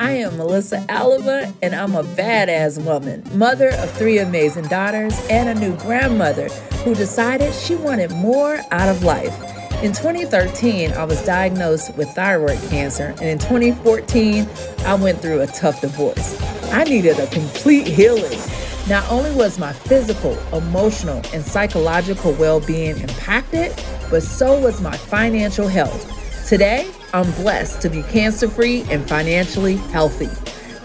I am Melisa Alaba, and I'm a badass woman, mother of three amazing daughters, and a new grandmother who decided she wanted more out of life. In 2013, I was diagnosed with thyroid cancer, and in 2014, I went through a tough divorce. I needed a complete healing. Not only was my physical, emotional, and psychological well being impacted, but so was my financial health. Today, I'm blessed to be cancer free and financially healthy.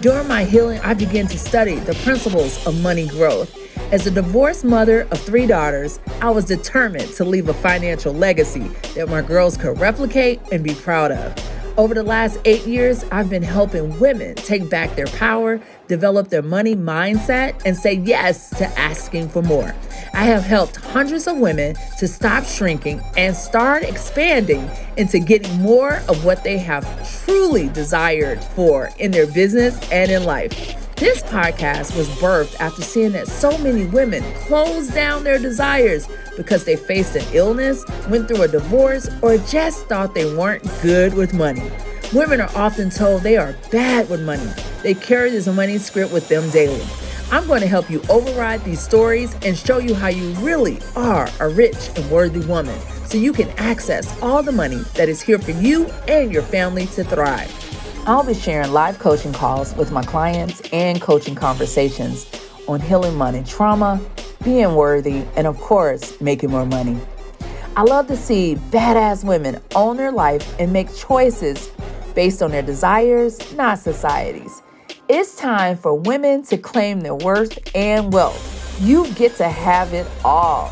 During my healing, I began to study the principles of money growth. As a divorced mother of three daughters, I was determined to leave a financial legacy that my girls could replicate and be proud of. Over the last eight years, I've been helping women take back their power, develop their money mindset, and say yes to asking for more. I have helped hundreds of women to stop shrinking and start expanding into getting more of what they have truly desired for in their business and in life. This podcast was birthed after seeing that so many women closed down their desires because they faced an illness, went through a divorce, or just thought they weren't good with money. Women are often told they are bad with money. They carry this money script with them daily. I'm going to help you override these stories and show you how you really are a rich and worthy woman so you can access all the money that is here for you and your family to thrive. I'll be sharing live coaching calls with my clients and coaching conversations on healing money trauma, being worthy, and of course, making more money. I love to see badass women own their life and make choices based on their desires, not society's. It's time for women to claim their worth and wealth. You get to have it all.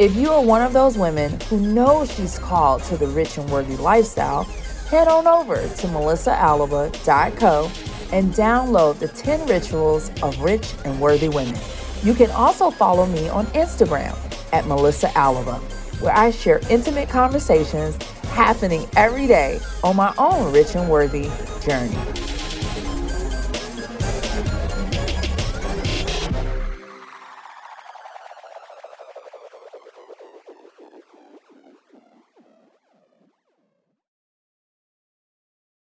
If you are one of those women who knows she's called to the rich and worthy lifestyle, head on over to melisaalaba.co and download the 10 rituals of rich and worthy women. You can also follow me on Instagram at Melisa Alaba, where I share intimate conversations happening every day on my own rich and worthy journey.